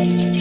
Hey, hey,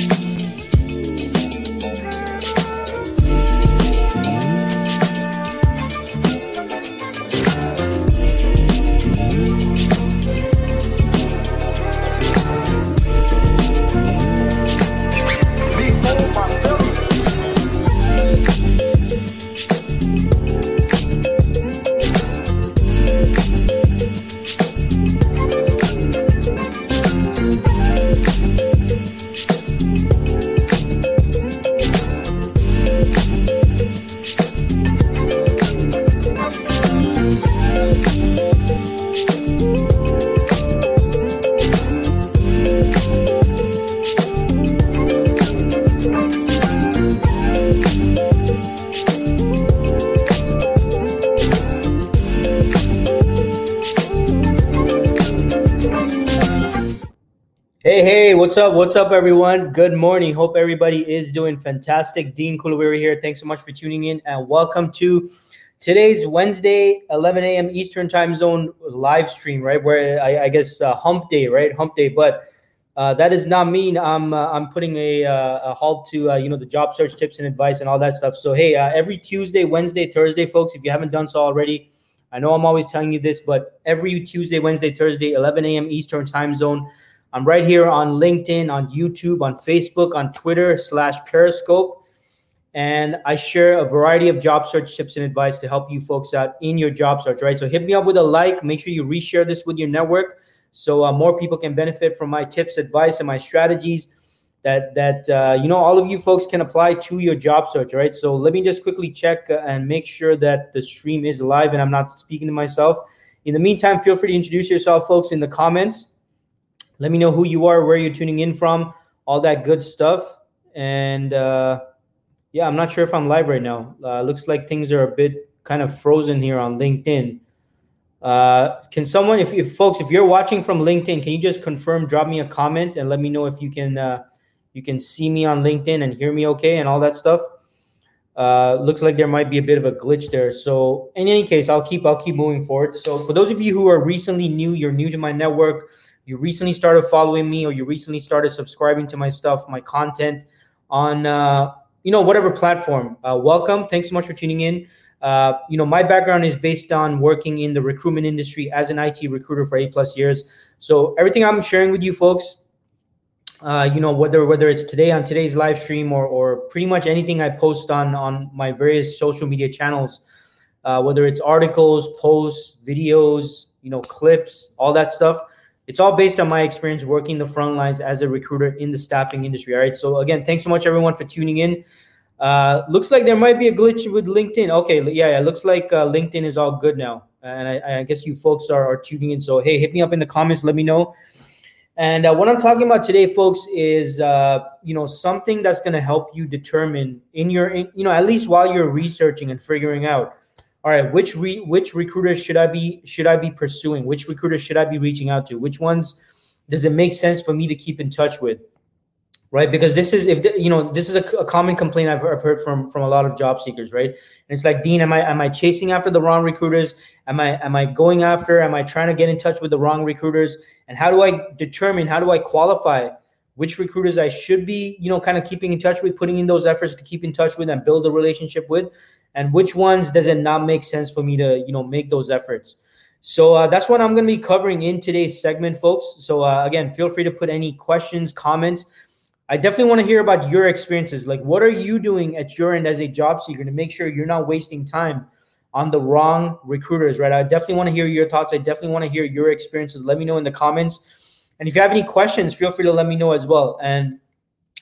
what's up? What's up, everyone? Good morning. Hope everybody is doing fantastic. Dean Kulawiri here. Thanks so much for tuning in and welcome to today's Wednesday, 11 a.m. Eastern time zone live stream, right? Where I, I guess uh, hump day, right? Hump day. But uh, that does not mean I'm uh, I'm putting a, uh, a halt to uh, you know the job search tips and advice and all that stuff. So hey, uh, every Tuesday, Wednesday, Thursday, folks, if you haven't done so already, I know I'm always telling you this, but every Tuesday, Wednesday, Thursday, 11 a.m. Eastern time zone. I'm right here on LinkedIn, on YouTube, on Facebook, on Twitter slash Periscope. And I share a variety of job search tips and advice to help you folks out in your job search, right? So hit me up with a like. Make sure you reshare this with your network so uh, more people can benefit from my tips, advice, and my strategies that that uh, you know all of you folks can apply to your job search, right? So let me just quickly check uh, and make sure that the stream is live and I'm not speaking to myself. In the meantime, feel free to introduce yourself, folks, in the comments. Let me know who you are, where you're tuning in from, all that good stuff. And uh, yeah, I'm not sure if I'm live right now. Uh, looks like things are a bit kind of frozen here on LinkedIn. Uh, can someone, if, if folks, if you're watching from LinkedIn, can you just confirm, drop me a comment, and let me know if you can uh, you can see me on LinkedIn and hear me okay and all that stuff. Uh, looks like there might be a bit of a glitch there. So in any case, I'll keep I'll keep moving forward. So for those of you who are recently new, you're new to my network you recently started following me or you recently started subscribing to my stuff, my content on uh, you know whatever platform, uh, welcome. Thanks so much for tuning in. Uh, you know, my background is based on working in the recruitment industry as an IT recruiter for eight plus years. So everything I'm sharing with you folks, uh, you know, whether whether it's today on today's live stream or or pretty much anything I post on on my various social media channels, uh, whether it's articles, posts, videos, you know, clips, all that stuff it's all based on my experience working the front lines as a recruiter in the staffing industry. All right. So again, thanks so much everyone for tuning in. Uh, looks like there might be a glitch with LinkedIn. Okay, yeah, it looks like uh, LinkedIn is all good now, and I, I, guess you folks are, are tuning in. So hey, hit me up in the comments. Let me know. And uh, what I'm talking about today, folks, is uh, you know something that's going to help you determine in your in, you know at least while you're researching and figuring out all right which re, which recruiters should i be should i be pursuing? Which recruiters should i be reaching out to? Which ones does it make sense for me to keep in touch with? Right because this is if you know this is a, a common complaint I've, I've heard from from a lot of job seekers right? And it's like dean am i am i chasing after the wrong recruiters? Am i am i going after am i trying to get in touch with the wrong recruiters? And how do i determine how do i qualify which recruiters I should be, you know, kind of keeping in touch with, putting in those efforts to keep in touch with and build a relationship with, and which ones does it not make sense for me to, you know, make those efforts. So uh, that's what I'm going to be covering in today's segment, folks. So uh, again, feel free to put any questions, comments. I definitely want to hear about your experiences. Like, what are you doing at your end as a job seeker to make sure you're not wasting time on the wrong recruiters, right? I definitely want to hear your thoughts. I definitely want to hear your experiences. Let me know in the comments. And if you have any questions, feel free to let me know as well. And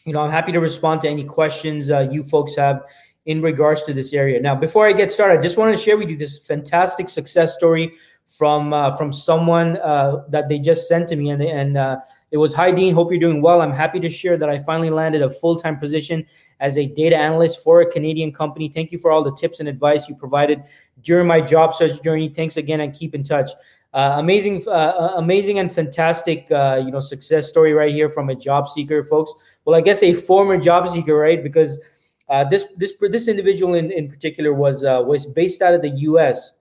you know, I'm happy to respond to any questions uh, you folks have in regards to this area. Now, before I get started, I just wanted to share with you this fantastic success story from uh, from someone uh, that they just sent to me, and and uh, it was Hi Dean. Hope you're doing well. I'm happy to share that I finally landed a full time position as a data analyst for a Canadian company. Thank you for all the tips and advice you provided during my job search journey. Thanks again, and keep in touch. Uh, amazing, uh, uh, amazing, and fantastic, you know, success story right here from a job seeker, folks. Well, I guess a former job seeker, right? Because uh, this this this individual in, in particular was uh, was based out of the U.S.,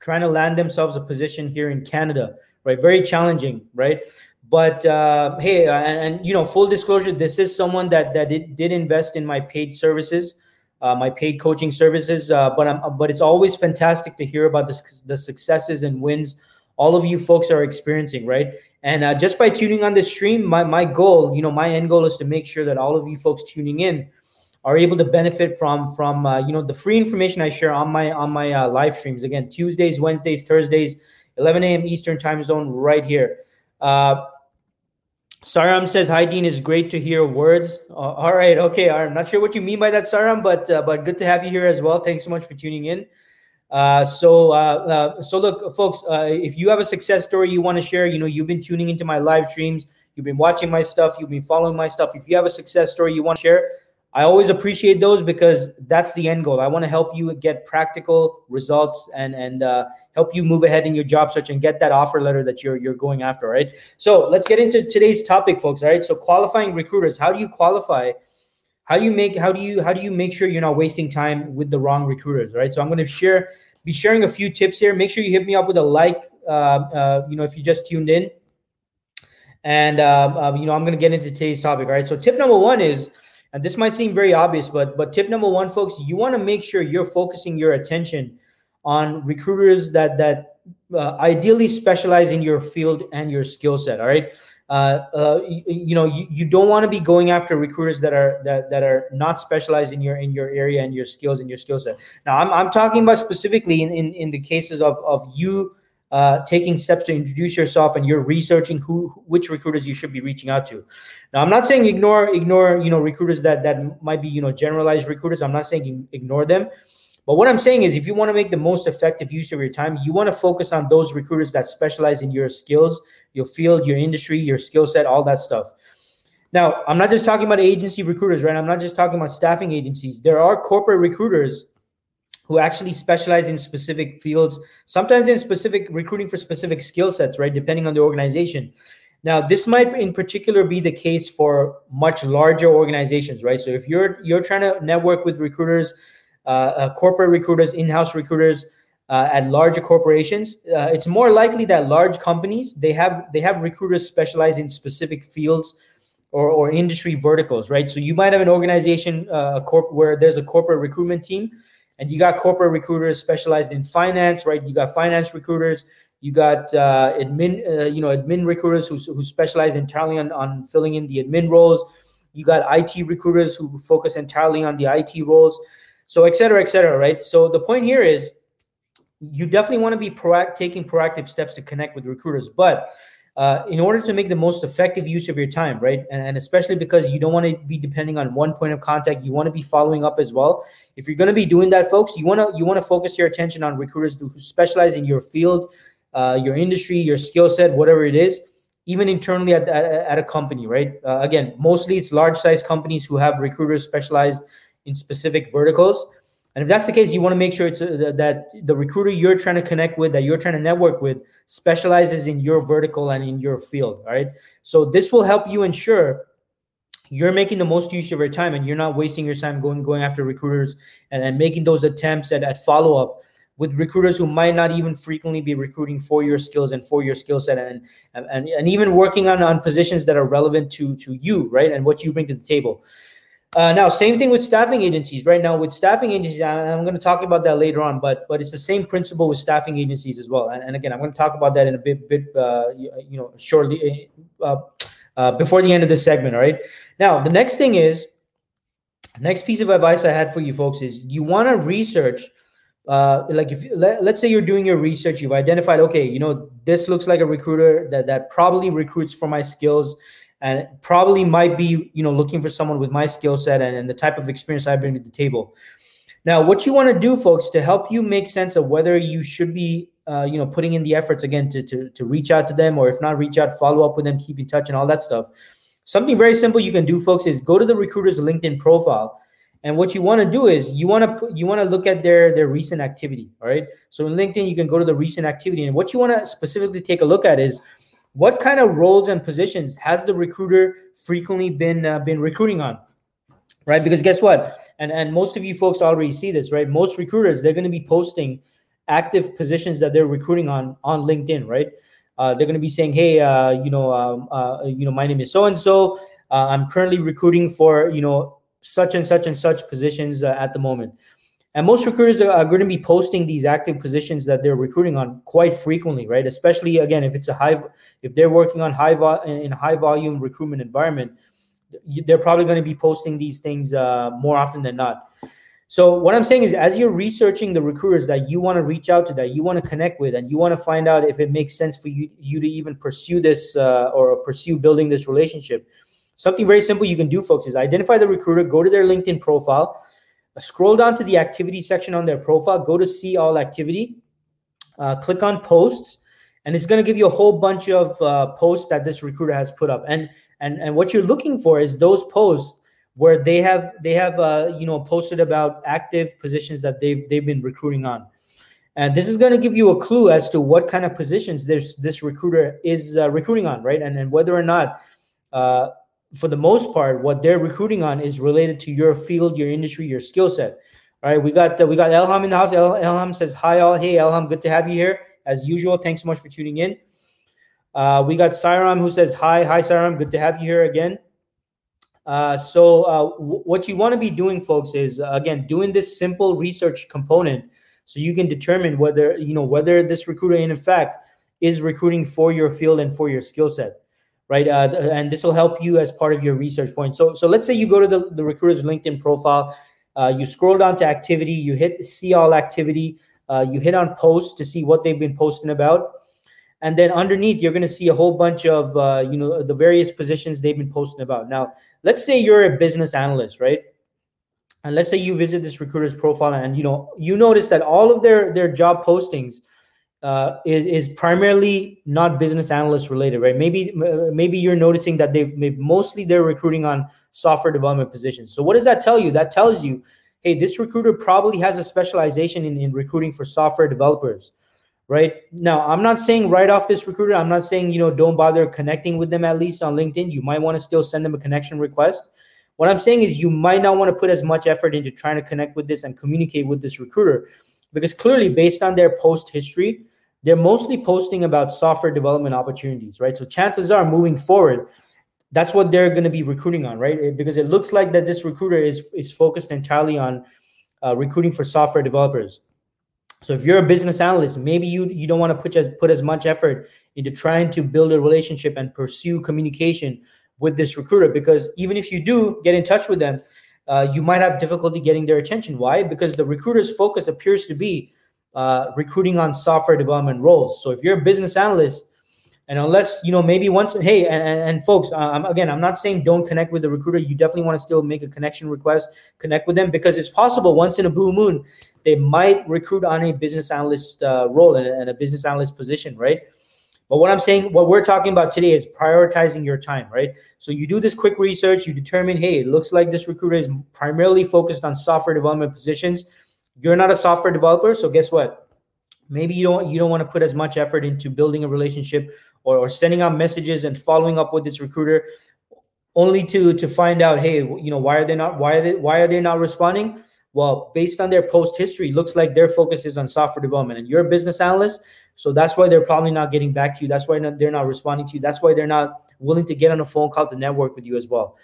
trying to land themselves a position here in Canada, right? Very challenging, right? But uh, hey, uh, and, and, you know, full disclosure, this is someone that that did, did invest in my paid services, uh, my paid coaching services. Uh, but I'm, but it's always fantastic to hear about the, the successes and wins all of you folks are experiencing, right? And just by tuning on this stream, my my goal, you know, my end goal is to make sure that all of you folks tuning in are able to benefit from from uh, you know the free information I share on my on my uh, live streams. Again, Tuesdays, Wednesdays, Thursdays, 11 a.m. Eastern time zone, right here. Uh, Saram says, "Hi, Dean. It's great to hear words." Uh, all right, okay. I'm not sure what you mean by that, Saram, but uh, but good to have you here as well. Thanks so much for tuning in. Uh, so uh, so look, folks, if you have a success story you want to share, you know, you've been tuning into my live streams, you've been watching my stuff, you've been following my stuff. If you have a success story you want to share, I always appreciate those because that's the end goal. I want to help you get practical results and and uh, help you move ahead in your job search and get that offer letter that you're you're going after. Right. So let's get into today's topic, folks. All right. So qualifying recruiters. How do you qualify? How do you make how do you how do you make sure you're not wasting time with the wrong recruiters? Right. So I'm going to share be sharing a few tips here. Make sure you hit me up with a like. Uh, uh, you know, if you just tuned in. And uh, uh you know, I'm going to get into today's topic. All right. So tip number one is and this might seem very obvious, but but tip number one, folks, you want to make sure you're focusing your attention on recruiters that that uh, ideally specialize in your field and your skill set. All right. Uh, uh, you, you, know, you, you don't want to be going after recruiters that are that, that are not specialized in your in your area and your skills and your skill set. Now, I'm, I'm talking about specifically in, in, in the cases of, of you uh, taking steps to introduce yourself and you're researching who which recruiters you should be reaching out to. Now i'm not saying ignore ignore you know recruiters that that might be you know generalized recruiters. I'm not saying ignore them. But what i'm saying is if you want to make the most effective use of your time you want to focus on those recruiters that specialize in your skills your field your industry your skill set all that stuff. Now i'm not just talking about agency recruiters right? I'm not just talking about staffing agencies. There are corporate recruiters who actually specialize in specific fields, sometimes in specific recruiting for specific skill sets, right? Depending on the organization. Now, this might in particular be the case for much larger organizations, right? So if you're you're trying to network with recruiters, uh, uh, corporate recruiters, in-house recruiters uh, at larger corporations, uh, it's more likely that large companies they have they have recruiters specialize in specific fields or, or industry verticals, right? So you might have an organization, uh, a corp where there's a corporate recruitment team and you got corporate recruiters specialized in finance, right? You got finance recruiters. You got uh, admin, uh, you know, admin recruiters who, who specialize entirely on, on filling in the admin roles. You got IT recruiters who focus entirely on the IT roles. So, et cetera, et cetera, right? So the point here is you definitely want to be proact- taking proactive steps to connect with recruiters. But uh, in order to make the most effective use of your time, right? And, and especially because you don't want to be depending on one point of contact, you want to be following up as well. If you're going to be doing that, folks, you want to you want to focus your attention on recruiters who specialize in your field, uh, your industry, your skill set, whatever it is. Even internally at, at, at a company, right? Uh, again, mostly it's large size companies who have recruiters specialized in specific verticals. And if that's the case, you want to make sure it's uh, that the recruiter you're trying to connect with, that you're trying to network with, specializes in your vertical and in your field. All right. So this will help you ensure you're making the most use of your time and you're not wasting your time going going after recruiters and, and making those attempts at, at follow up with recruiters who might not even frequently be recruiting for your skills and for your skill set and, and and even working on on positions that are relevant to to you right and what you bring to the table uh, now, same thing with staffing agencies. Right now, with staffing agencies, I'm going to talk about that later on, but but it's the same principle with staffing agencies as well. And, and again, I'm going to talk about that in a bit bit uh, you know shortly uh, uh, before the end of this segment. All right. Now, the next thing is, next piece of advice I had for you folks is you want to research. Uh, like if let, let's say you're doing your research, you've identified, okay, you know, this looks like a recruiter that that probably recruits for my skills and probably might be you know looking for someone with my skill set and, and the type of experience I bring to the table. Now, what you want to do, folks, to help you make sense of whether you should be uh, you know putting in the efforts again to, to to reach out to them, or if not reach out, follow up with them, keep in touch, and all that stuff. Something very simple you can do, folks, is go to the recruiter's LinkedIn profile. And what you want to do is you want to you want to look at their their recent activity. All right. So in LinkedIn, you can go to the recent activity, and what you want to specifically take a look at is what kind of roles and positions has the recruiter frequently been uh, been recruiting on? Right? Because guess what? And and most of you folks already see this right? Most recruiters they're going to be posting active positions that they're recruiting on on linkedin right? Uh, they're going to be saying, "Hey, uh, you know, um, uh, you know, my name is so and so. I'm currently recruiting for you know such and such and such positions uh, at the moment." And most recruiters are, going to be posting these active positions that they're recruiting on quite frequently, right? Especially again, if it's a high, if they're working on high vo- in high volume recruitment environment, they're probably going to be posting these things uh, more often than not. So what I'm saying is, as you're researching the recruiters that you want to reach out to, that you want to connect with, and you want to find out if it makes sense for you you to even pursue this uh, or pursue building this relationship, something very simple you can do, folks, is identify the recruiter, go to their LinkedIn profile, scroll down to the activity section on their profile, go to see all activity, uh, click on posts, and it's going to give you a whole bunch of uh, posts that this recruiter has put up. And and and what you're looking for is those posts where they have they have uh, you know posted about active positions that they've they've been recruiting on. And this is going to give you a clue as to what kind of positions this this recruiter is uh, recruiting on right? And and whether or not uh, for the most part what they're recruiting on is related to your field your industry your skill set. All right we got uh, we got elham in the house. El- elham says hi all. Hey elham good to have you here. As usual thanks so much for tuning in. Uh, we got Siram who says hi hi Siram good to have you here again. Uh, so uh, w- what you want to be doing, folks, is uh, again doing this simple research component, so you can determine whether you know whether this recruiter, in fact, is recruiting for your field and for your skill set, right? Uh, and this will help you as part of your research point. So, so let's say you go to the, the recruiter's LinkedIn profile, uh, you scroll down to activity, you hit see all activity, you hit on posts to see what they've been posting about. And then underneath you're going to see a whole bunch of uh, you know the various positions they've been posting about. Now let's say you're a business analyst right? And let's say you visit this recruiter's profile and you know you notice that all of their their job postings uh, is, is primarily not business analyst related right? Maybe maybe you're noticing that they've mostly they're recruiting on software development positions. So what does that tell you? That tells you hey this recruiter probably has a specialization in, in recruiting for software developers right? Now i'm not saying right off this recruiter i'm not saying you know don't bother connecting with them at least on linkedin. You might want to still send them a connection request. What i'm saying is you might not want to put as much effort into trying to connect with this and communicate with this recruiter because clearly based on their post history they're mostly posting about software development opportunities right so chances are moving forward that's what they're going to be recruiting on right because it looks like that this recruiter is is focused entirely on uh, recruiting for software developers so if you're a business analyst, maybe you you don't want to put as put as much effort into trying to build a relationship and pursue communication with this recruiter because even if you do get in touch with them, uh, you might have difficulty getting their attention. Why? Because the recruiter's focus appears to be uh, recruiting on software development roles. So if you're a business analyst, and unless you know maybe once hey and, and, and folks um, again i'm not saying don't connect with the recruiter you definitely want to still make a connection request connect with them because it's possible once in a blue moon they might recruit on a business analyst uh, role and, and a business analyst position, right? But what I'm saying, what we're talking about today is prioritizing your time, right? So you do this quick research, you determine, hey, it looks like this recruiter is primarily focused on software development positions. You're not a software developer, so guess what? Maybe you don't you don't want to put as much effort into building a relationship or, or sending out messages and following up with this recruiter, only to to find out, hey, you know, why are they not why are they why are they not responding? Well, based on their post history, looks like their focus is on software development, and you're a business analyst, so that's why they're probably not getting back to you. That's why they're not responding to you. That's why they're not willing to get on a phone call to network with you as well.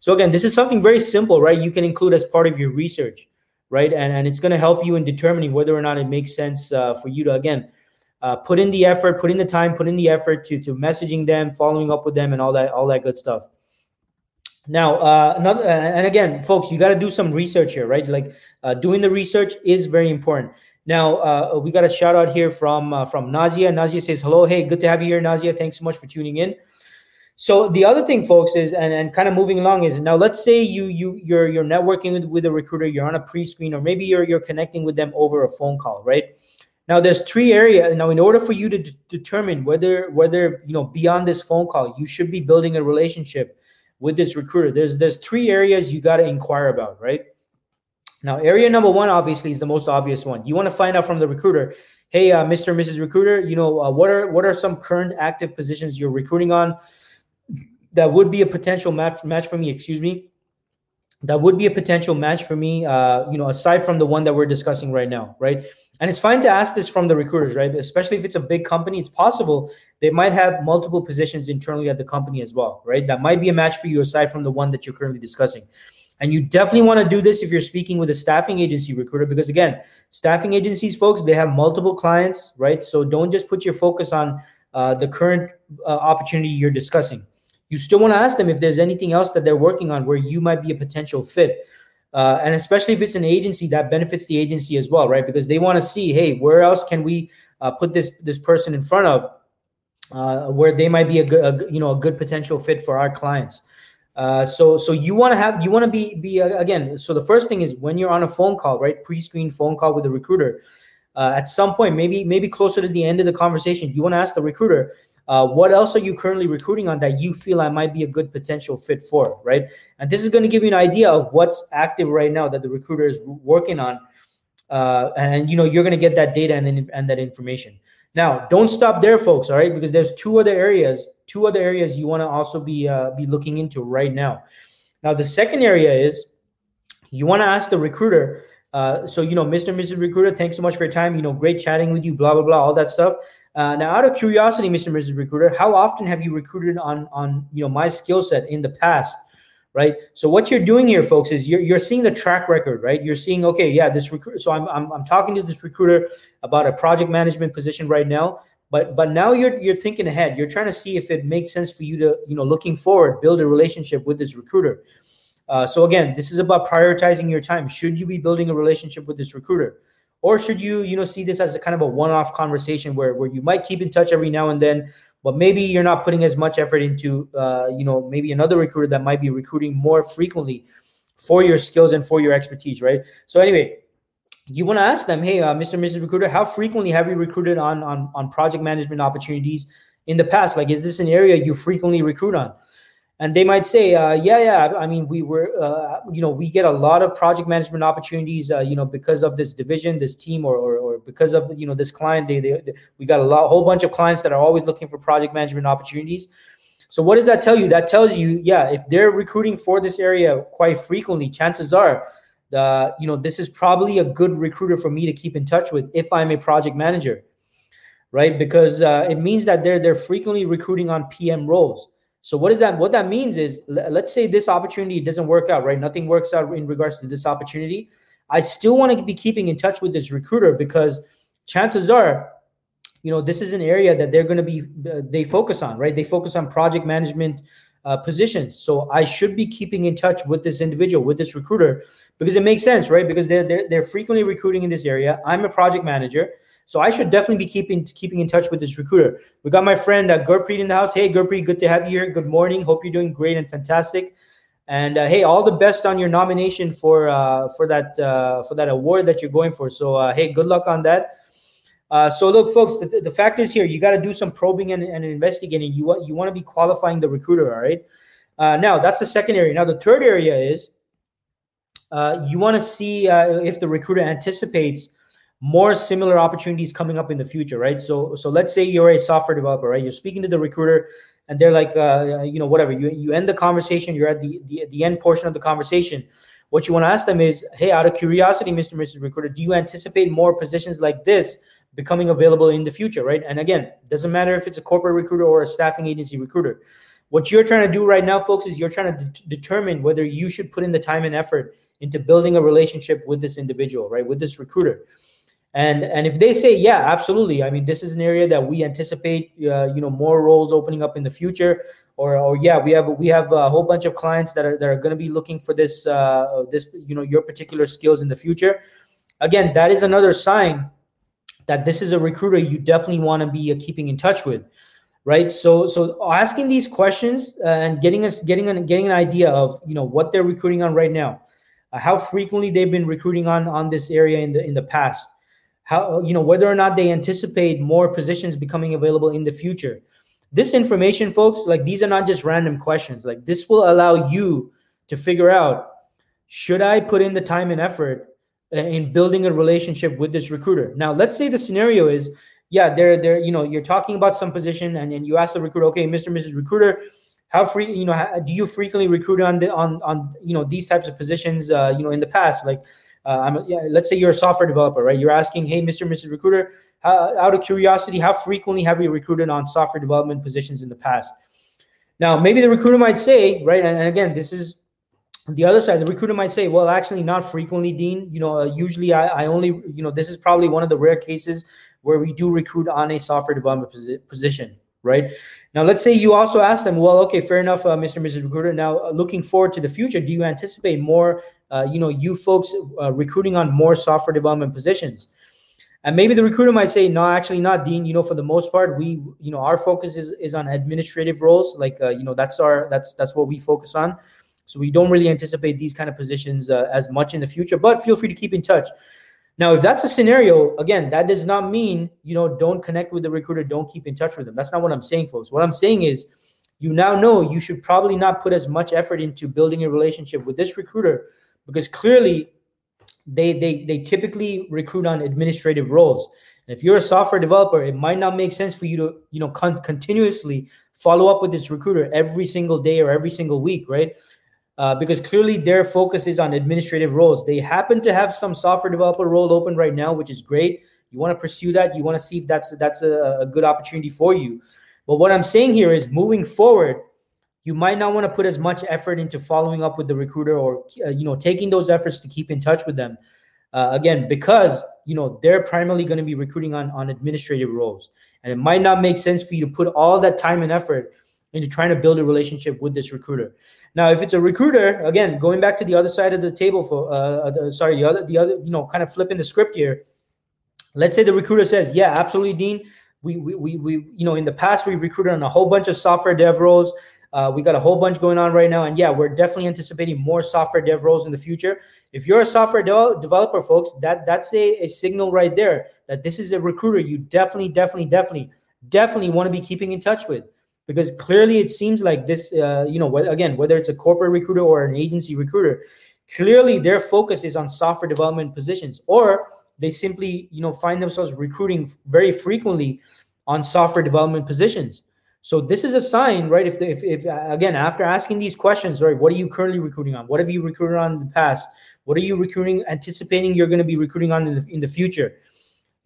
So again, this is something very simple, right? You can include as part of your research, right? And and it's going to help you in determining whether or not it makes sense uh, for you to again uh, put in the effort, put in the time, put in the effort to to messaging them, following up with them, and all that all that good stuff. Now, uh, another, uh, and again, folks, you got to do some research here, right? Like uh, doing the research is very important. Now, uh, we got a shout out here from from Nazia. Nazia says, "Hello, hey, good to have you here, Nazia. Thanks so much for tuning in." So the other thing, folks, is and, and kind of moving along is now. Let's say you you you're you're networking with, with a recruiter. You're on a pre-screen, or maybe you're you're connecting with them over a phone call, right? Now, there's three areas. Now, in order for you to d- determine whether whether you know beyond this phone call, you should be building a relationship with this recruiter there's there's three areas you got to inquire about right now area number one obviously is the most obvious one you want to find out from the recruiter hey uh, mr and mrs recruiter you know uh, what are what are some current active positions you're recruiting on that would be a potential match match for me excuse me that would be a potential match for me uh, you know aside from the one that we're discussing right now right and it's fine to ask this from the recruiters right especially if it's a big company it's possible they might have multiple positions internally at the company as well, right? That might be a match for you aside from the one that you're currently discussing. And you definitely want to do this if you're speaking with a staffing agency recruiter, because again, staffing agencies, folks, they have multiple clients, right? So don't just put your focus on uh, the current uh, opportunity you're discussing. You still want to ask them if there's anything else that they're working on where you might be a potential fit. Uh, and especially if it's an agency that benefits the agency as well, right? Because they want to see, hey, where else can we uh, put this this person in front of, uh, where they might be a good, a, you know, a good potential fit for our clients. Uh, so so you want to have you want to be be uh, again. So the first thing is when you're on a phone call, right? Pre-screen phone call with a recruiter. Uh, at some point, maybe maybe closer to the end of the conversation, you want to ask the recruiter, uh, what else are you currently recruiting on that you feel I might be a good potential fit for, right? And this is going to give you an idea of what's active right now that the recruiter is working on, uh, and you know you're going to get that data and then and that information. Now, don't stop there, folks. All right, because there's two other areas two other areas you want to also be uh, be looking into right now. Now, the second area is you want to ask the recruiter. Uh, so you know, Mr. and Mrs. Recruiter, thanks so much for your time. You know, great chatting with you. Blah blah blah, all that stuff. Uh, now, out of curiosity, Mr. Mrs. Recruiter, how often have you recruited on on you know my skill set in the past? right? So what you're doing here, folks, is you're, you're seeing the track record, right? You're seeing, okay, yeah, this recruiter. So I'm, I'm, I'm talking to this recruiter about a project management position right now but but now you're you're thinking ahead you're trying to see if it makes sense for you to you know looking forward build a relationship with this recruiter uh, so again this is about prioritizing your time should you be building a relationship with this recruiter or should you you know see this as a kind of a one-off conversation where where you might keep in touch every now and then but maybe you're not putting as much effort into uh, you know maybe another recruiter that might be recruiting more frequently for your skills and for your expertise right so anyway you want to ask them, hey, uh, Mr. and Mrs. Recruiter, how frequently have you recruited on, on, on project management opportunities in the past? Like, is this an area you frequently recruit on? And they might say, uh, yeah, yeah. I mean, we were, uh, you know, we get a lot of project management opportunities, uh, you know, because of this division, this team, or, or, or because of, you know, this client. They, they, they, we got a lot, whole bunch of clients that are always looking for project management opportunities. So what does that tell you? That tells you, yeah, if they're recruiting for this area quite frequently, chances are uh, you know, this is probably a good recruiter for me to keep in touch with if I'm a project manager, right? Because uh, it means that they're they're frequently recruiting on PM roles. So what is that? What that means is, let's say this opportunity doesn't work out, right? Nothing works out in regards to this opportunity. I still want to be keeping in touch with this recruiter because chances are, you know, this is an area that they're going to be uh, they focus on, right? They focus on project management uh, positions. So I should be keeping in touch with this individual, with this recruiter, because it makes sense, right? Because they're, they're, they're frequently recruiting in this area. I'm a project manager. So I should definitely be keeping keeping in touch with this recruiter. We got my friend uh, Gurpreet in the house. Hey, Gurpreet, good to have you here. Good morning. Hope you're doing great and fantastic. And uh, hey, all the best on your nomination for uh, for that uh, for that award that you're going for. So uh, hey, good luck on that. Uh, so look, folks, the, the fact is here, you got to do some probing and, and investigating. You want you want to be qualifying the recruiter, all right? Uh, now that's the second area. Now the third area is you want to see if the recruiter anticipates more similar opportunities coming up in the future, right? So so let's say you're a software developer, right? You're speaking to the recruiter, and they're like, uh, you know, whatever. You you end the conversation. You're at the the, the end portion of the conversation. What you want to ask them is, hey, out of curiosity, Mr. Mrs. Recruiter, do you anticipate more positions like this? becoming available in the future, right? And again, doesn't matter if it's a corporate recruiter or a staffing agency recruiter. What you're trying to do right now, folks, is you're trying to de- determine whether you should put in the time and effort into building a relationship with this individual, right? With this recruiter. And and if they say, yeah, absolutely. I mean, this is an area that we anticipate, uh, you know, more roles opening up in the future. Or, or yeah, we have we have a whole bunch of clients that are that are going to be looking for this uh, this you know your particular skills in the future. Again, that is another sign that this is a recruiter you definitely want to be uh, keeping in touch with right so so asking these questions uh, and getting us getting an getting an idea of you know what they're recruiting on right now uh, how frequently they've been recruiting on on this area in the in the past how you know whether or not they anticipate more positions becoming available in the future this information folks like these are not just random questions like this will allow you to figure out should i put in the time and effort in building a relationship with this recruiter. Now, let's say the scenario is, yeah, they're they're you know you're talking about some position and then you ask the recruiter, okay, Mr. Mrs. Recruiter, how free you know how, do you frequently recruit on the on on you know these types of positions uh, you know in the past like. Uh, yeah, let's say you're a software developer, right? You're asking, hey, Mr. Mrs. Recruiter, how, out of curiosity, how frequently have you recruited on software development positions in the past? Now, maybe the recruiter might say, right, and, and again, this is the other side. The recruiter might say, well, actually, not frequently, Dean. You know, uh, usually I, I only, you know, this is probably one of the rare cases where we do recruit on a software development posi- position, right? Now, let's say you also ask them, well, okay, fair enough, uh, Mr. Mrs. Recruiter. Now, uh, looking forward to the future, do you anticipate more, uh, you know, you folks uh, recruiting on more software development positions? And maybe the recruiter might say, no, actually not, Dean. You know, for the most part, we, you know, our focus is, is on administrative roles. Like, uh, you know, that's our, that's, that's what we focus on. So we don't really anticipate these kind of positions uh, as much in the future, but feel free to keep in touch. Now, if that's a scenario, again, that does not mean, you know, don't connect with the recruiter, don't keep in touch with them. That's not what I'm saying, folks. What I'm saying is you now know you should probably not put as much effort into building a relationship with this recruiter because clearly they they they typically recruit on administrative roles. And if you're a software developer, it might not make sense for you to, you know, con- continuously follow up with this recruiter every single day or every single week, right? uh, because clearly their focus is on administrative roles. They happen to have some software developer role open right now, which is great. You want to pursue that. You want to see if that's that's a, a good opportunity for you. But what I'm saying here is, moving forward, you might not want to put as much effort into following up with the recruiter or uh, you know taking those efforts to keep in touch with them. Uh, again, because you know they're primarily going to be recruiting on on administrative roles, and it might not make sense for you to put all that time and effort into trying to build a relationship with this recruiter. Now, if it's a recruiter, again, going back to the other side of the table for, uh, the, sorry, the other, the other, you know, kind of flipping the script here. Let's say the recruiter says, "Yeah, absolutely, Dean. We, we, we, we you know, in the past we recruited on a whole bunch of software dev roles. Uh, we got a whole bunch going on right now, and yeah, we're definitely anticipating more software dev roles in the future. If you're a software de- developer, folks, that that's a, a signal right there that this is a recruiter you definitely, definitely, definitely, definitely want to be keeping in touch with. Because clearly it seems like this uh, you know again whether it's a corporate recruiter or an agency recruiter clearly their focus is on software development positions. Or they simply you know find themselves recruiting very frequently on software development positions so this is a sign right if, if, if again after asking these questions right what are you currently recruiting on what have you recruited on in the past what are you recruiting anticipating you're going to be recruiting on in the, in the future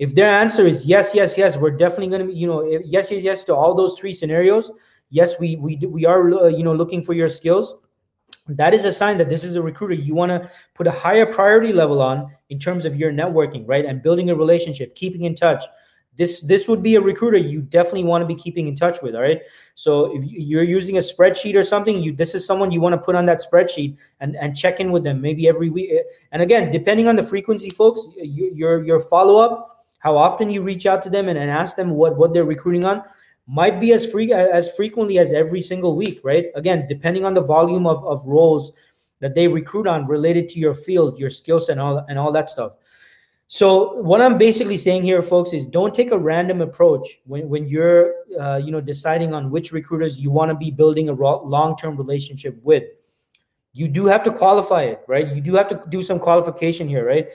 if their answer is yes, yes, yes, we're definitely going to be, you know, yes, yes, yes to all those three scenarios. Yes, we we we are, uh, you know, looking for your skills. That is a sign that this is a recruiter you want to put a higher priority level on in terms of your networking, right, and building a relationship, keeping in touch. This this would be a recruiter you definitely want to be keeping in touch with. All right. So if you're using a spreadsheet or something, you this is someone you want to put on that spreadsheet and and check in with them maybe every week. Eh, and again, depending on the frequency, folks, your your follow up how often you reach out to them and, and ask them what what they're recruiting on might be as free as frequently as every single week right again depending on the volume of, of roles that they recruit on related to your field your skill set and all, and all that stuff so what i'm basically saying here folks is don't take a random approach when, when you're uh, you know deciding on which recruiters you want to be building a long-term relationship with you do have to qualify it right you do have to do some qualification here right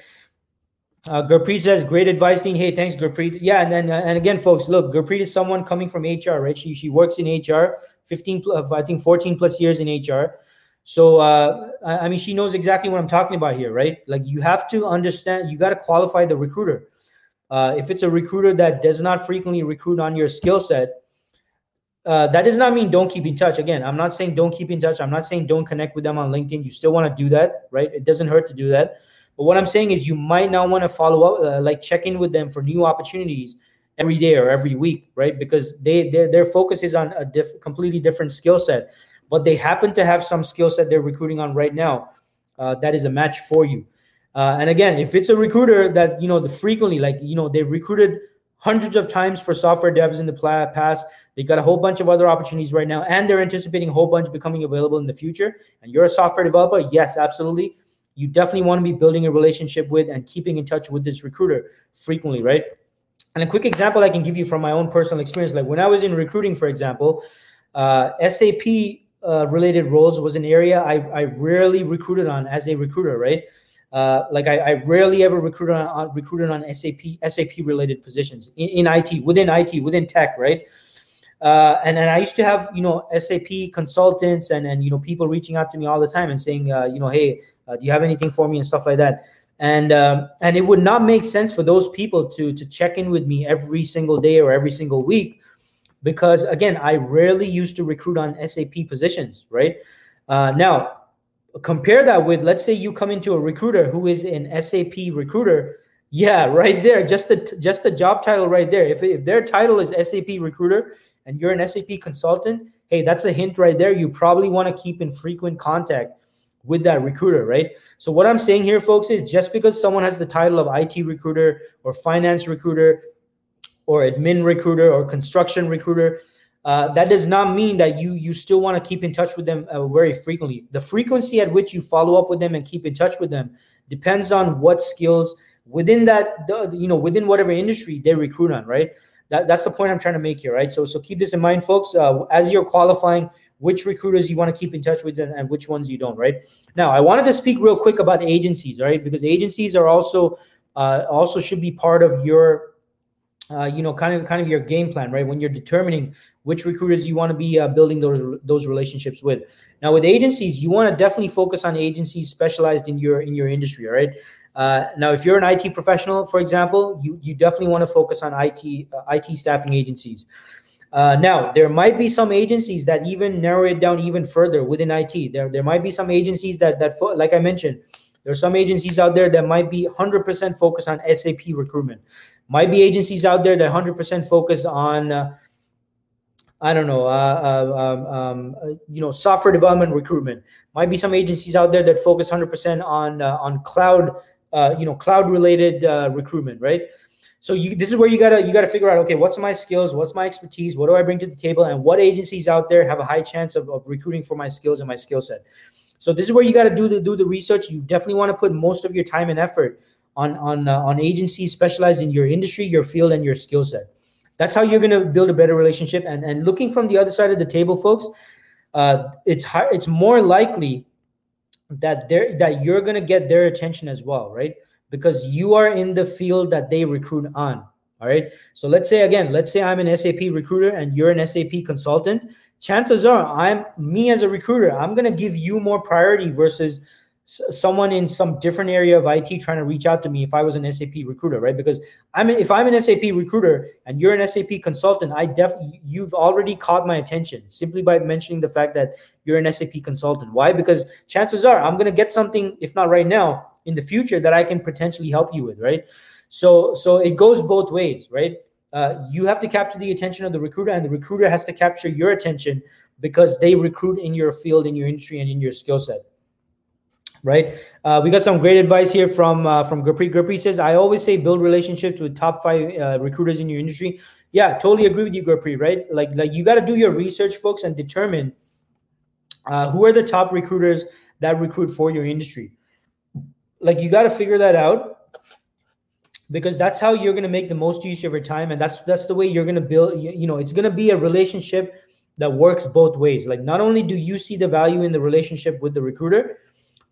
uh, Gurpreet says, "Great advice, Dean." Hey, thanks, Gurpreet. Yeah, and then uh, and again, folks, look, Gurpreet is someone coming from HR, right? She she works in HR, fifteen, I think, fourteen plus years in HR. So uh, I, I mean, she knows exactly what I'm talking about here, right? Like you have to understand, you got to qualify the recruiter. Uh, if it's a recruiter that does not frequently recruit on your skill set, uh, that does not mean don't keep in touch. Again, I'm not saying don't keep in touch. I'm not saying don't connect with them on LinkedIn. You still want to do that, right? It doesn't hurt to do that. But what I'm saying is, you might not want to follow up, uh, like check in with them for new opportunities every day or every week, right? Because they their their focus is on a diff- completely different skill set, but they happen to have some skill set they're recruiting on right now uh, that is a match for you. Uh, and again, if it's a recruiter that you know the frequently, like you know, they've recruited hundreds of times for software devs in the past. They got a whole bunch of other opportunities right now, and they're anticipating a whole bunch becoming available in the future. And you're a software developer, yes, absolutely you definitely want to be building a relationship with and keeping in touch with this recruiter frequently, right? And a quick example I can give you from my own personal experience, like when I was in recruiting, for example, uh, SAP uh, related roles was an area I, I rarely recruited on as a recruiter, right? Uh, like I, I, rarely ever recruited on, on, recruited on SAP SAP related positions in, in IT within IT within tech, right? Uh, and and I used to have you know SAP consultants and and you know people reaching out to me all the time and saying uh, you know hey uh, do you have anything for me and stuff like that. and um, and it would not make sense for those people to to check in with me every single day or every single week because again i rarely used to recruit on sap positions right? Uh, now compare that with let's say you come into a recruiter who is an sap recruiter. Yeah right there just the just the job title right there. If, if their title is sap recruiter and you're an sap consultant hey that's a hint right there. You probably want to keep in frequent contact with that recruiter, right? So what I'm saying here, folks, is just because someone has the title of IT recruiter or finance recruiter or admin recruiter or construction recruiter, uh, that does not mean that you you still want to keep in touch with them uh, very frequently. The frequency at which you follow up with them and keep in touch with them depends on what skills within that you know within whatever industry they recruit on, right? That, that's the point I'm trying to make here, right? So so keep this in mind, folks. Uh, as you're qualifying which recruiters you want to keep in touch with and, and, which ones you don't right now i wanted to speak real quick about agencies right because agencies are also uh, also should be part of your uh, you know kind of kind of your game plan right when you're determining which recruiters you want to be uh, building those those relationships with now with agencies you want to definitely focus on agencies specialized in your in your industry all right uh, now if you're an it professional for example you you definitely want to focus on it uh, it staffing agencies uh, now, there might be some agencies that even narrow it down even further within IT. There, there might be some agencies that that, like I mentioned, there are some agencies out there that might be 100% focused on SAP recruitment. Might be agencies out there that 100% focus on, uh, I don't know, uh, uh um, um, uh, you know, software development recruitment. Might be some agencies out there that focus 100% on uh, on cloud, you know, cloud related recruitment, right? So you this is where you gotta you gotta figure out okay what's my skills what's my expertise what do I bring to the table and what agencies out there have a high chance of, of recruiting for my skills and my skill set. So this is where you got to do the do the research. You definitely want to put most of your time and effort on on uh, on agencies specialized in your industry, your field, and your skill set. That's how you're going to build a better relationship. And and looking from the other side of the table, folks, uh, it's hard, it's more likely that they're that you're going to get their attention as well, right? because you are in the field that they recruit on. All right. So let's say again, let's say I'm an SAP recruiter and you're an SAP consultant. Chances are, I'm me as a recruiter, I'm going to give you more priority versus someone in some different area of IT trying to reach out to me if I was an SAP recruiter, right? Because I'm if I'm an SAP recruiter and you're an SAP consultant, I def you've already caught my attention simply by mentioning the fact that you're an SAP consultant. Why? Because chances are I'm going to get something if not right now, in the future that I can potentially help you with, right? So so it goes both ways, right? Uh, you have to capture the attention of the recruiter, and the recruiter has to capture your attention because they recruit in your field, in your industry, and in your skill set. Right? Uh, we got some great advice here from uh, from Gurpreet. Gurpreet says, "I always say build relationships with top five uh, recruiters in your industry." Yeah, totally agree with you, Gurpreet. Right? Like like you got to do your research, folks, and determine uh, who are the top recruiters that recruit for your industry like you got to figure that out because that's how you're going to make the most use of your time and that's that's the way you're going to build you, you know it's going to be a relationship that works both ways like not only do you see the value in the relationship with the recruiter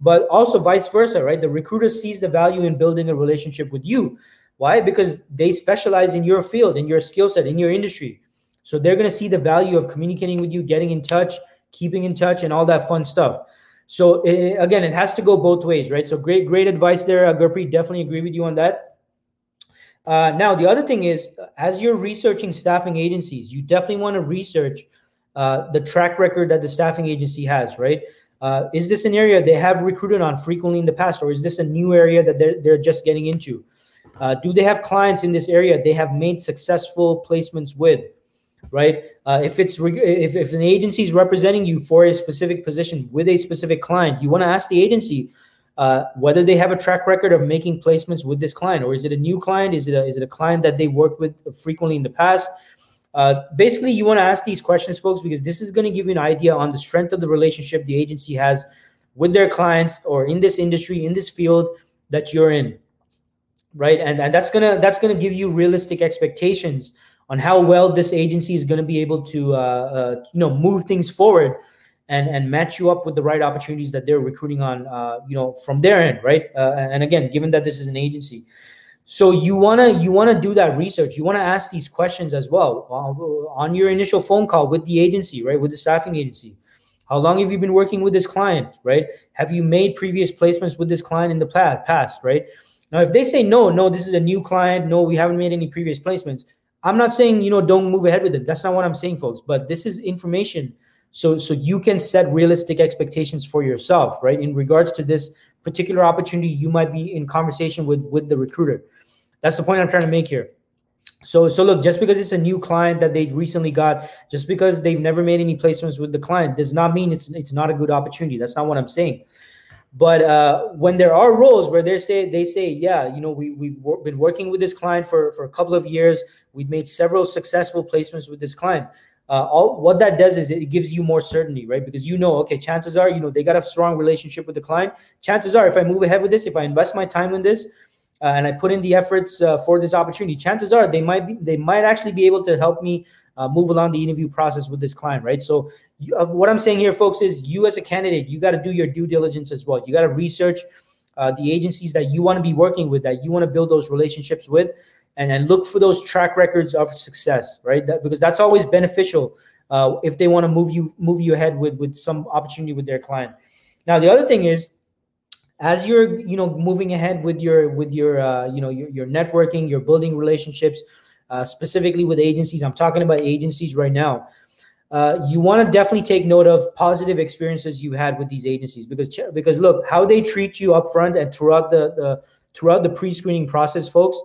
but also vice versa right the recruiter sees the value in building a relationship with you why because they specialize in your field in your skill set in your industry so they're going to see the value of communicating with you getting in touch keeping in touch and all that fun stuff so it, again, it has to go both ways, right? So great, great advice there, uh, Gurpreet. Definitely agree with you on that. Uh, now, the other thing is, as you're researching staffing agencies, you definitely want to research uh, the track record that the staffing agency has, right? Uh, is this an area they have recruited on frequently in the past, or is this a new area that they're, they're just getting into? Uh, do they have clients in this area they have made successful placements with? right? Uh, if it's if, if an agency is representing you for a specific position with a specific client, you want to ask the agency uh, whether they have a track record of making placements with this client, or is it a new client? Is it a, is it a client that they worked with frequently in the past? Uh, basically, you want to ask these questions, folks, because this is going to give you an idea on the strength of the relationship the agency has with their clients or in this industry, in this field that you're in, right? And, and that's gonna that's gonna give you realistic expectations on how well this agency is going to be able to uh, uh, you know move things forward and and match you up with the right opportunities that they're recruiting on uh, you know from their end right uh, and again given that this is an agency so you want to you want to do that research you want to ask these questions as well uh, on your initial phone call with the agency right with the staffing agency How long have you been working with this client, right? Have you made previous placements with this client in the past, right? Now, if they say no, no, this is a new client, no, we haven't made any previous placements. I'm not saying you know don't move ahead with it. That's not what I'm saying, folks. But this is information, so so you can set realistic expectations for yourself, right? In regards to this particular opportunity, you might be in conversation with with the recruiter. That's the point I'm trying to make here. So, so look, just because it's a new client that they recently got, just because they've never made any placements with the client, does not mean it's it's not a good opportunity. That's not what I'm saying. But uh, when there are roles where they say they say, yeah, you know, we we've wor- been working with this client for for a couple of years, we've made several successful placements with this client. Uh, all what that does is it gives you more certainty, right? Because you know, okay, chances are, you know, they got a strong relationship with the client. Chances are, if I move ahead with this, if I invest my time in this, uh, and I put in the efforts uh, for this opportunity, chances are they might be they might actually be able to help me uh, move along the interview process with this client, right? So you, uh, what I'm saying here, folks, is you as a candidate, you got to do your due diligence as well. You got to research uh, the agencies that you want to be working with, that you want to build those relationships with, and then look for those track records of success, right? That, because that's always beneficial uh, if they want to move you move you ahead with with some opportunity with their client. Now the other thing is as you're you know moving ahead with your with your uh, you know your, your networking you're building relationships uh, specifically with agencies i'm talking about agencies right now uh, you want to definitely take note of positive experiences you had with these agencies because because look how they treat you up front and throughout the, the throughout the pre-screening process folks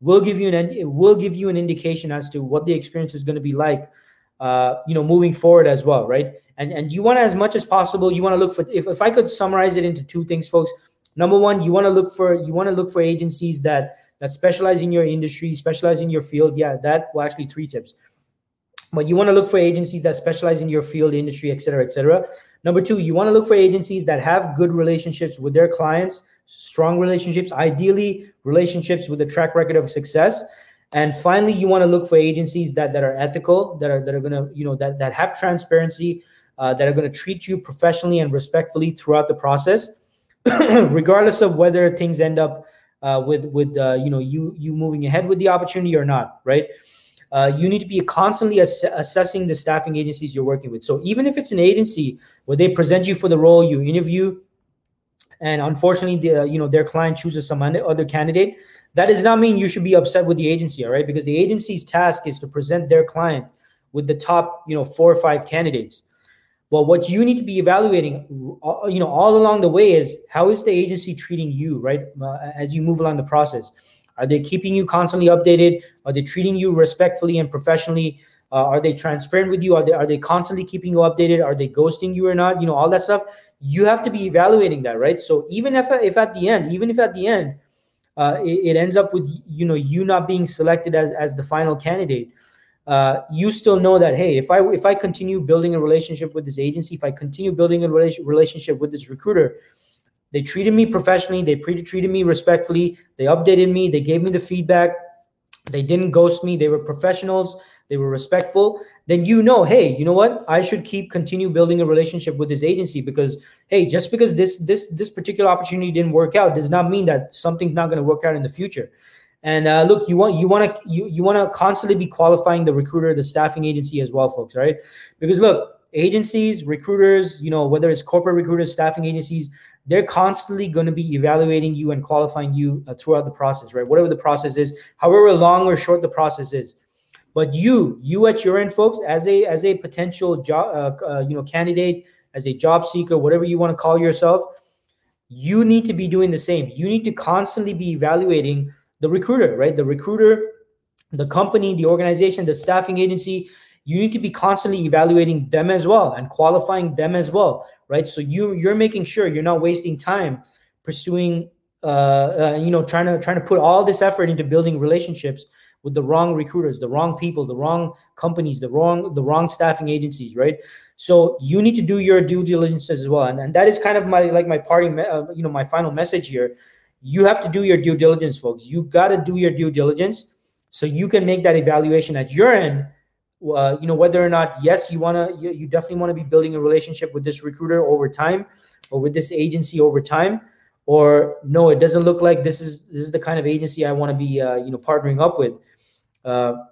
will give you an it will give you an indication as to what the experience is going to be like uh, you know moving forward as well right? And and you want to as much as possible you want to look for if, if i could summarize it into two things folks. Number one you want to look for you want to look for agencies that that specialize in your industry specialize in your field. Yeah that well actually three tips. But you want to look for agencies that specialize in your field industry et cetera et cetera. Number two you want to look for agencies that have good relationships with their clients strong relationships ideally relationships with a track record of success and finally you want to look for agencies that that are ethical that are that are to you know that that have transparency uh, that are to treat you professionally and respectfully throughout the process, regardless of whether things end up uh, with with uh, you know you you moving ahead with the opportunity or not, right? Uh, you need to be constantly ass- assessing the staffing agencies you're working with. So even if it's an agency where they present you for the role, you interview, and unfortunately, the, uh, you know their client chooses some other candidate, that does not mean you should be upset with the agency, all right? Because the agency's task is to present their client with the top, you know, four or five candidates. Well, what you need to be evaluating, uh, you know, all along the way is how is the agency treating you, right? Uh, as you move along the process, are they keeping you constantly updated? Are they treating you respectfully and professionally? Uh, are they transparent with you? Are they are they constantly keeping you updated? Are they ghosting you or not? You know, all that stuff. You have to be evaluating that, right? So even if if at the end, even if at the end, uh, it, it ends up with you know you not being selected as as the final candidate uh, you still know that hey if i if i continue building a relationship with this agency if i continue building a relationship with this recruiter they treated me professionally they treated me respectfully they updated me they gave me the feedback they didn't ghost me they were professionals they were respectful then you know hey you know what i should keep continue building a relationship with this agency because hey just because this this this particular opportunity didn't work out does not mean that something's not going to work out in the future and uh, look, you want you want to you, you want to constantly be qualifying the recruiter, the staffing agency as well, folks. Right? Because look, agencies, recruiters, you know, whether it's corporate recruiters, staffing agencies, they're constantly going to be evaluating you and qualifying you uh, throughout the process, right? Whatever the process is, however long or short the process is. But you, you at your end, folks, as a as a potential job, uh, uh, you know, candidate, as a job seeker, whatever you want to call yourself, you need to be doing the same. You need to constantly be evaluating the recruiter, right? The recruiter, the company, the organization, the staffing agency, you need to be constantly evaluating them as well and qualifying them as well, right? So you you're making sure you're not wasting time pursuing uh, uh you know trying to trying to put all this effort into building relationships with the wrong recruiters, the wrong people, the wrong companies, the wrong the wrong staffing agencies, right? So you need to do your due diligence as well, and, and that is kind of my like my parting, uh, you know, my final message here you have to do your due diligence, folks. You got to do your due diligence so you can make that evaluation at your end. Uh, you know whether or not yes, you want to. You, you definitely want to be building a relationship with this recruiter over time, or with this agency over time, or no, it doesn't look like this is this is the kind of agency I want to be uh, you know partnering up with. Uh,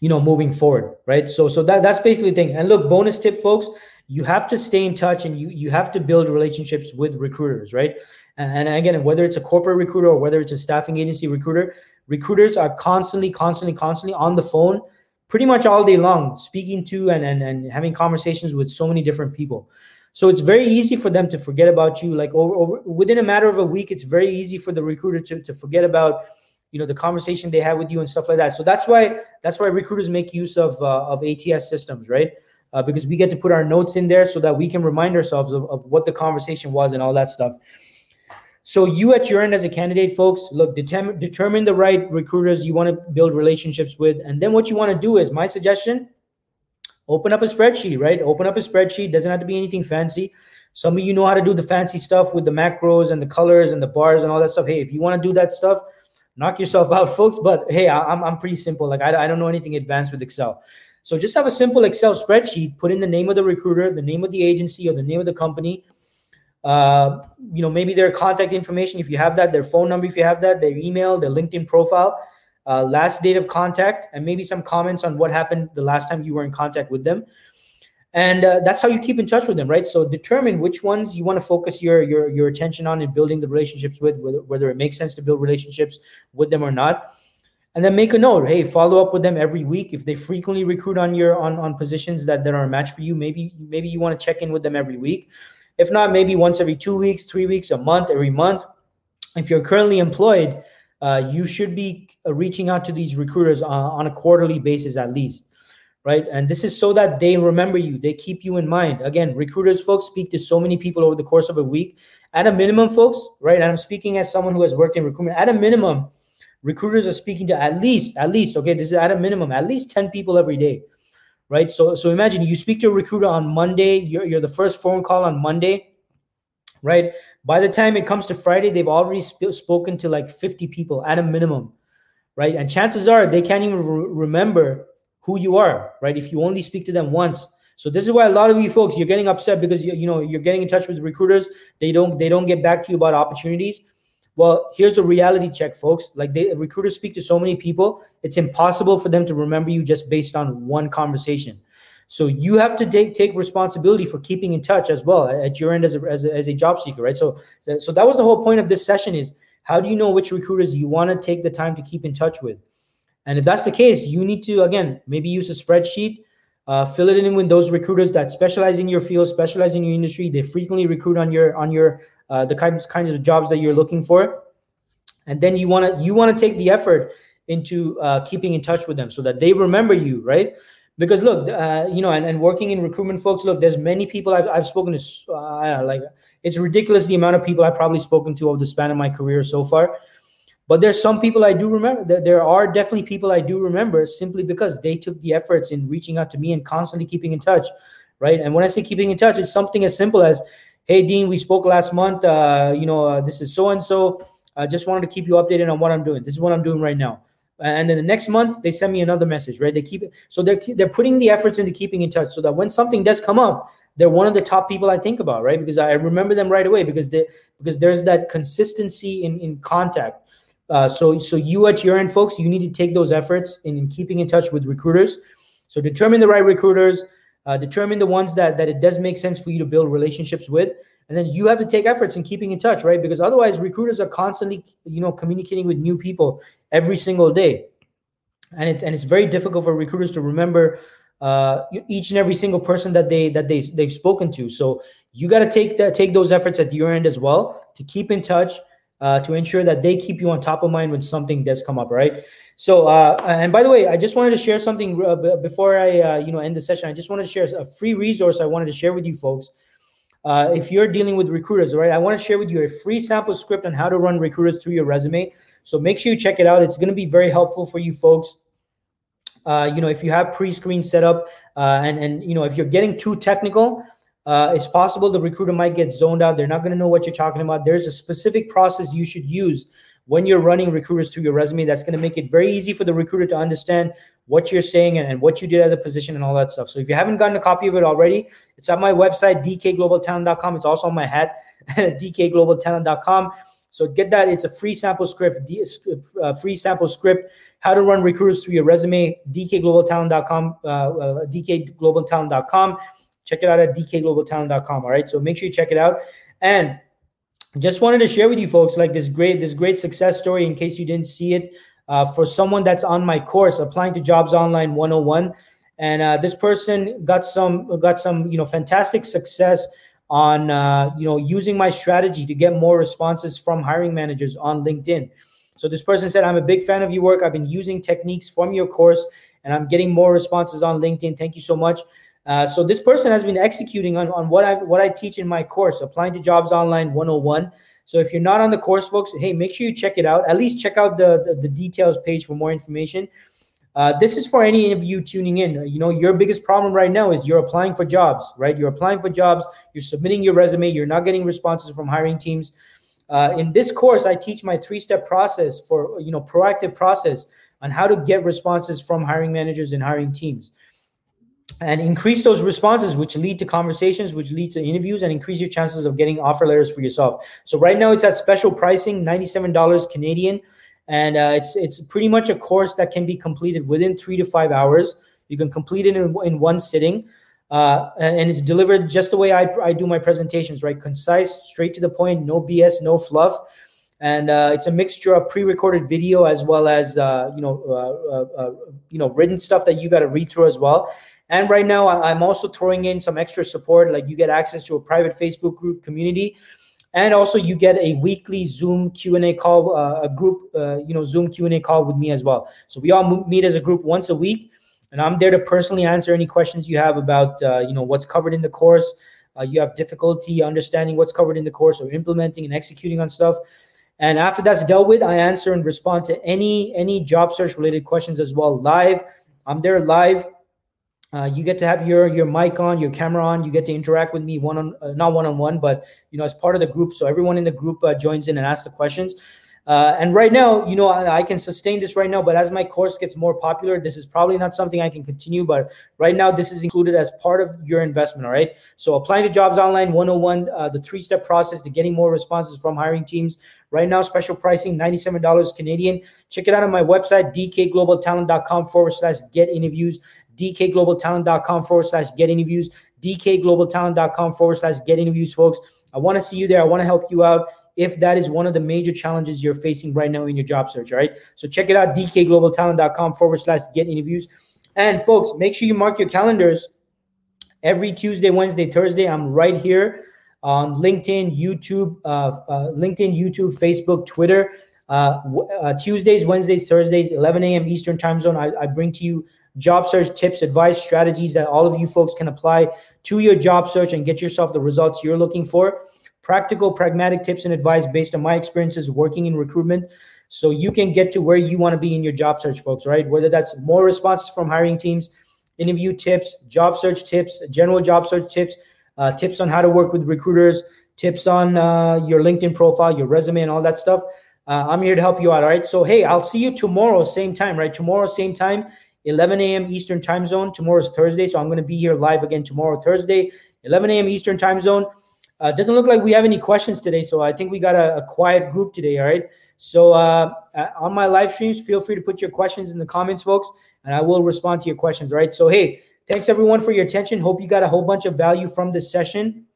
you know moving forward right so so that that's basically the thing and look bonus tip folks you have to stay in touch and you you have to build relationships with recruiters, right? And, and again, whether it's a corporate recruiter or whether it's a staffing agency recruiter, recruiters are constantly, constantly, constantly on the phone pretty much all day long, speaking to and, and, and having conversations with so many different people. So it's very easy for them to forget about you. Like over, over within a matter of a week, it's very easy for the recruiter to, to forget about you know the conversation they have with you and stuff like that. So that's why that's why recruiters make use of uh, of ATS systems, right? Uh, because we get to put our notes in there so that we can remind ourselves of, of what the conversation was and all that stuff. So you at your end as a candidate, folks, look, determine determine the right recruiters you want to build relationships with, and then what you want to do is my suggestion: open up a spreadsheet, right? Open up a spreadsheet. Doesn't have to be anything fancy. Some of you know how to do the fancy stuff with the macros and the colors and the bars and all that stuff. Hey, if you want to do that stuff, knock yourself out, folks. But hey, I'm I'm pretty simple. Like I, I don't know anything advanced with Excel. So just have a simple Excel spreadsheet. Put in the name of the recruiter, the name of the agency, or the name of the company uh, you know, maybe their contact information if you have that, their phone number if you have that, their email, their LinkedIn profile, uh, last date of contact, and maybe some comments on what happened the last time you were in contact with them. And uh, that's how you keep in touch with them, right? So determine which ones you want to focus your your your attention on and building the relationships with, whether, whether it makes sense to build relationships with them or not. And then make a note. Hey, follow up with them every week. If they frequently recruit on your on on positions that that are a match for you, maybe maybe you want to check in with them every week if not, maybe once every two weeks, three weeks, a month, every month. If you're currently employed, uh, you should be uh, reaching out to these recruiters on, on a quarterly basis at least right? And this is so that they remember you, they keep you in mind. Again, recruiters, folks, speak to so many people over the course of a week. At a minimum, folks, right? And I'm speaking as someone who has worked in recruitment. At a minimum, recruiters are speaking to at least, at least, okay, this is at a minimum, at least 10 people every day right? So so imagine you speak to a recruiter on Monday, you're, you're the first phone call on Monday, right? By the time it comes to Friday, they've already sp- spoken to like 50 people at a minimum, right? And chances are they can't even re- remember who you are, right? If you only speak to them once. So this is why a lot of you folks you're getting upset because you, you know you're getting in touch with recruiters. They don't they don't get back to you about opportunities. Well, here's a reality check, folks. Like they recruiters speak to so many people, it's impossible for them to remember you just based on one conversation. So you have to take take responsibility for keeping in touch as well at your end as a, as a, as a job seeker, right? So so that was the whole point of this session is how do you know which recruiters you want to take the time to keep in touch with? And if that's the case, you need to again maybe use a spreadsheet, uh, fill it in with those recruiters that specialize in your field, specialize in your industry. They frequently recruit on your on your uh, the kinds kinds of jobs that you're looking for, and then you want to you want to take the effort into uh, keeping in touch with them so that they remember you, right? Because look, uh, you know, and, and working in recruitment, folks, look, there's many people I've, I've spoken to. Uh, like, it's ridiculous the amount of people I've probably spoken to over the span of my career so far. But there's some people I do remember. There are definitely people I do remember simply because they took the efforts in reaching out to me and constantly keeping in touch, right? And when I say keeping in touch, it's something as simple as, hey dean we spoke last month uh, you know uh, this is so and so i just wanted to keep you updated on what i'm doing. This is what i'm doing right now. And then the next month they send me another message right? They keep it so they're they're putting the efforts into keeping in touch so that when something does come up they're one of the top people i think about right? Because i remember them right away because they because there's that consistency in in contact uh, so so you at your end folks you need to take those efforts in, in keeping in touch with recruiters. So determine the right recruiters uh, determine the ones that that it does make sense for you to build relationships with and then you have to take efforts in keeping in touch right? Because otherwise recruiters are constantly you know communicating with new people every single day. And it's and it's very difficult for recruiters to remember uh, each and every single person that they that they they've spoken to. So you got to take that take those efforts at your end as well to keep in touch uh, to ensure that they keep you on top of mind when something does come up right so, uh, and by the way, I just wanted to share something uh, before I, uh, you know, end the session. I just wanted to share a free resource I wanted to share with you folks. Uh, if you're dealing with recruiters, right, I want to share with you a free sample script on how to run recruiters through your resume. So make sure you check it out. It's going to be very helpful for you folks. Uh, you know, if you have pre-screen set up, and and you know, if you're getting too technical, uh, it's possible the recruiter might get zoned out. They're not going to know what you're talking about. There's a specific process you should use when you're running recruiters through your resume, that's going to make it very easy for the recruiter to understand what you're saying and, and, what you did at the position and all that stuff. So if you haven't gotten a copy of it already, it's on my website, dkglobaltalent.com. It's also on my hat, dkglobaltalent.com. So get that. It's a free sample script, uh, free sample script, how to run recruiters through your resume, dkglobaltalent.com, uh, uh, dkglobaltalent.com check it out at dkglobaltalent.com. All right. So make sure you check it out. And just wanted to share with you folks like this great this great success story in case you didn't see it uh, for someone that's on my course applying to jobs online 101 and uh, this person got some got some you know fantastic success on uh, you know using my strategy to get more responses from hiring managers on linkedin so this person said i'm a big fan of your work i've been using techniques from your course and i'm getting more responses on linkedin thank you so much uh, so this person has been executing on, on what I what I teach in my course, applying to jobs online 101. So if you're not on the course, folks, hey, make sure you check it out. At least check out the the, the details page for more information. Uh, this is for any of you tuning in. You know, your biggest problem right now is you're applying for jobs, right? You're applying for jobs, you're submitting your resume, you're not getting responses from hiring teams. Uh, in this course, I teach my three-step process for you know proactive process on how to get responses from hiring managers and hiring teams and increase those responses which lead to conversations which lead to interviews and increase your chances of getting offer letters for yourself. So right now it's at special pricing $97 canadian. And uh, it's it's pretty much a course that can be completed within three to five hours. You can complete it in, in one sitting. Uh, and it's delivered just the way I, I do my presentations right? Concise straight to the point no bs no fluff. And uh, it's a mixture of pre-recorded video as well as uh, you know uh, uh, uh, you know written stuff that you got to read through as well and right now, I'm also throwing in some extra support, like you get access to a private Facebook group community, and also you get a weekly Zoom Q and A call, uh, a group, uh, you know, Zoom Q and A call with me as well. So we all meet as a group once a week, and I'm there to personally answer any questions you have about, uh, you know, what's covered in the course. Uh, you have difficulty understanding what's covered in the course or implementing and executing on stuff. And after that's dealt with, I answer and respond to any any job search related questions as well live. I'm there live uh, you get to have your your mic on, your camera on. You get to interact with me one on uh, not one on one, but you know as part of the group. So everyone in the group uh, joins in and asks the questions. Uh, and right now, you know, I, I, can sustain this right now, but as my course gets more popular, this is probably not something I can continue. But right now, this is included as part of your investment. All right. So applying to jobs online 101, uh, the three step process to getting more responses from hiring teams. Right now, special pricing, $97 Canadian. Check it out on my website, dkglobaltalent.com forward slash get interviews dkglobaltalent.com forward slash get interviews, dkglobaltalent.com forward slash get interviews, folks. I want to see you there. I want to help you out if that is one of the major challenges you're facing right now in your job search. All right. So check it out, dkglobaltalent.com forward slash get interviews. And folks, make sure you mark your calendars every Tuesday, Wednesday, Thursday. I'm right here on LinkedIn, YouTube, uh, uh, LinkedIn, YouTube, Facebook, Twitter. Uh, uh, Tuesdays, Wednesdays, Thursdays, 11 a.m. Eastern time zone. I, I bring to you job search tips, advice, strategies that all of you folks can apply to your job search and get yourself the results you're looking for. Practical, pragmatic tips and advice based on my experiences working in recruitment. So you can get to where you want to be in your job search, folks, right? Whether that's more responses from hiring teams, interview tips, job search tips, general job search tips, uh, tips on how to work with recruiters, tips on uh, your LinkedIn profile, your resume, and all that stuff. Uh, I'm here to help you out. All right. So, hey, I'll see you tomorrow, same time, right? Tomorrow, same time. 11 a.m. Eastern time zone. Tomorrow is Thursday, so I'm going to be here live again tomorrow, Thursday, 11 a.m. Eastern time zone. Uh, doesn't look like we have any questions today, so I think we got a, a quiet group today. All right. So uh, uh, on my live streams, feel free to put your questions in the comments, folks, and I will respond to your questions. All right. So hey, thanks everyone for your attention. Hope you got a whole bunch of value from this session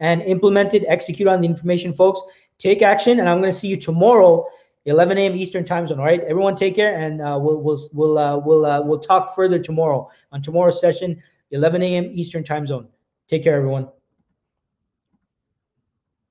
and implemented, execute on the information, folks. Take action, and I'm going to see you tomorrow 11 a.m. Eastern time zone. All right, everyone, take care, and uh, we'll we'll we'll uh, we'll uh, we'll talk further tomorrow on tomorrow's session, 11 a.m. Eastern time zone. Take care, everyone.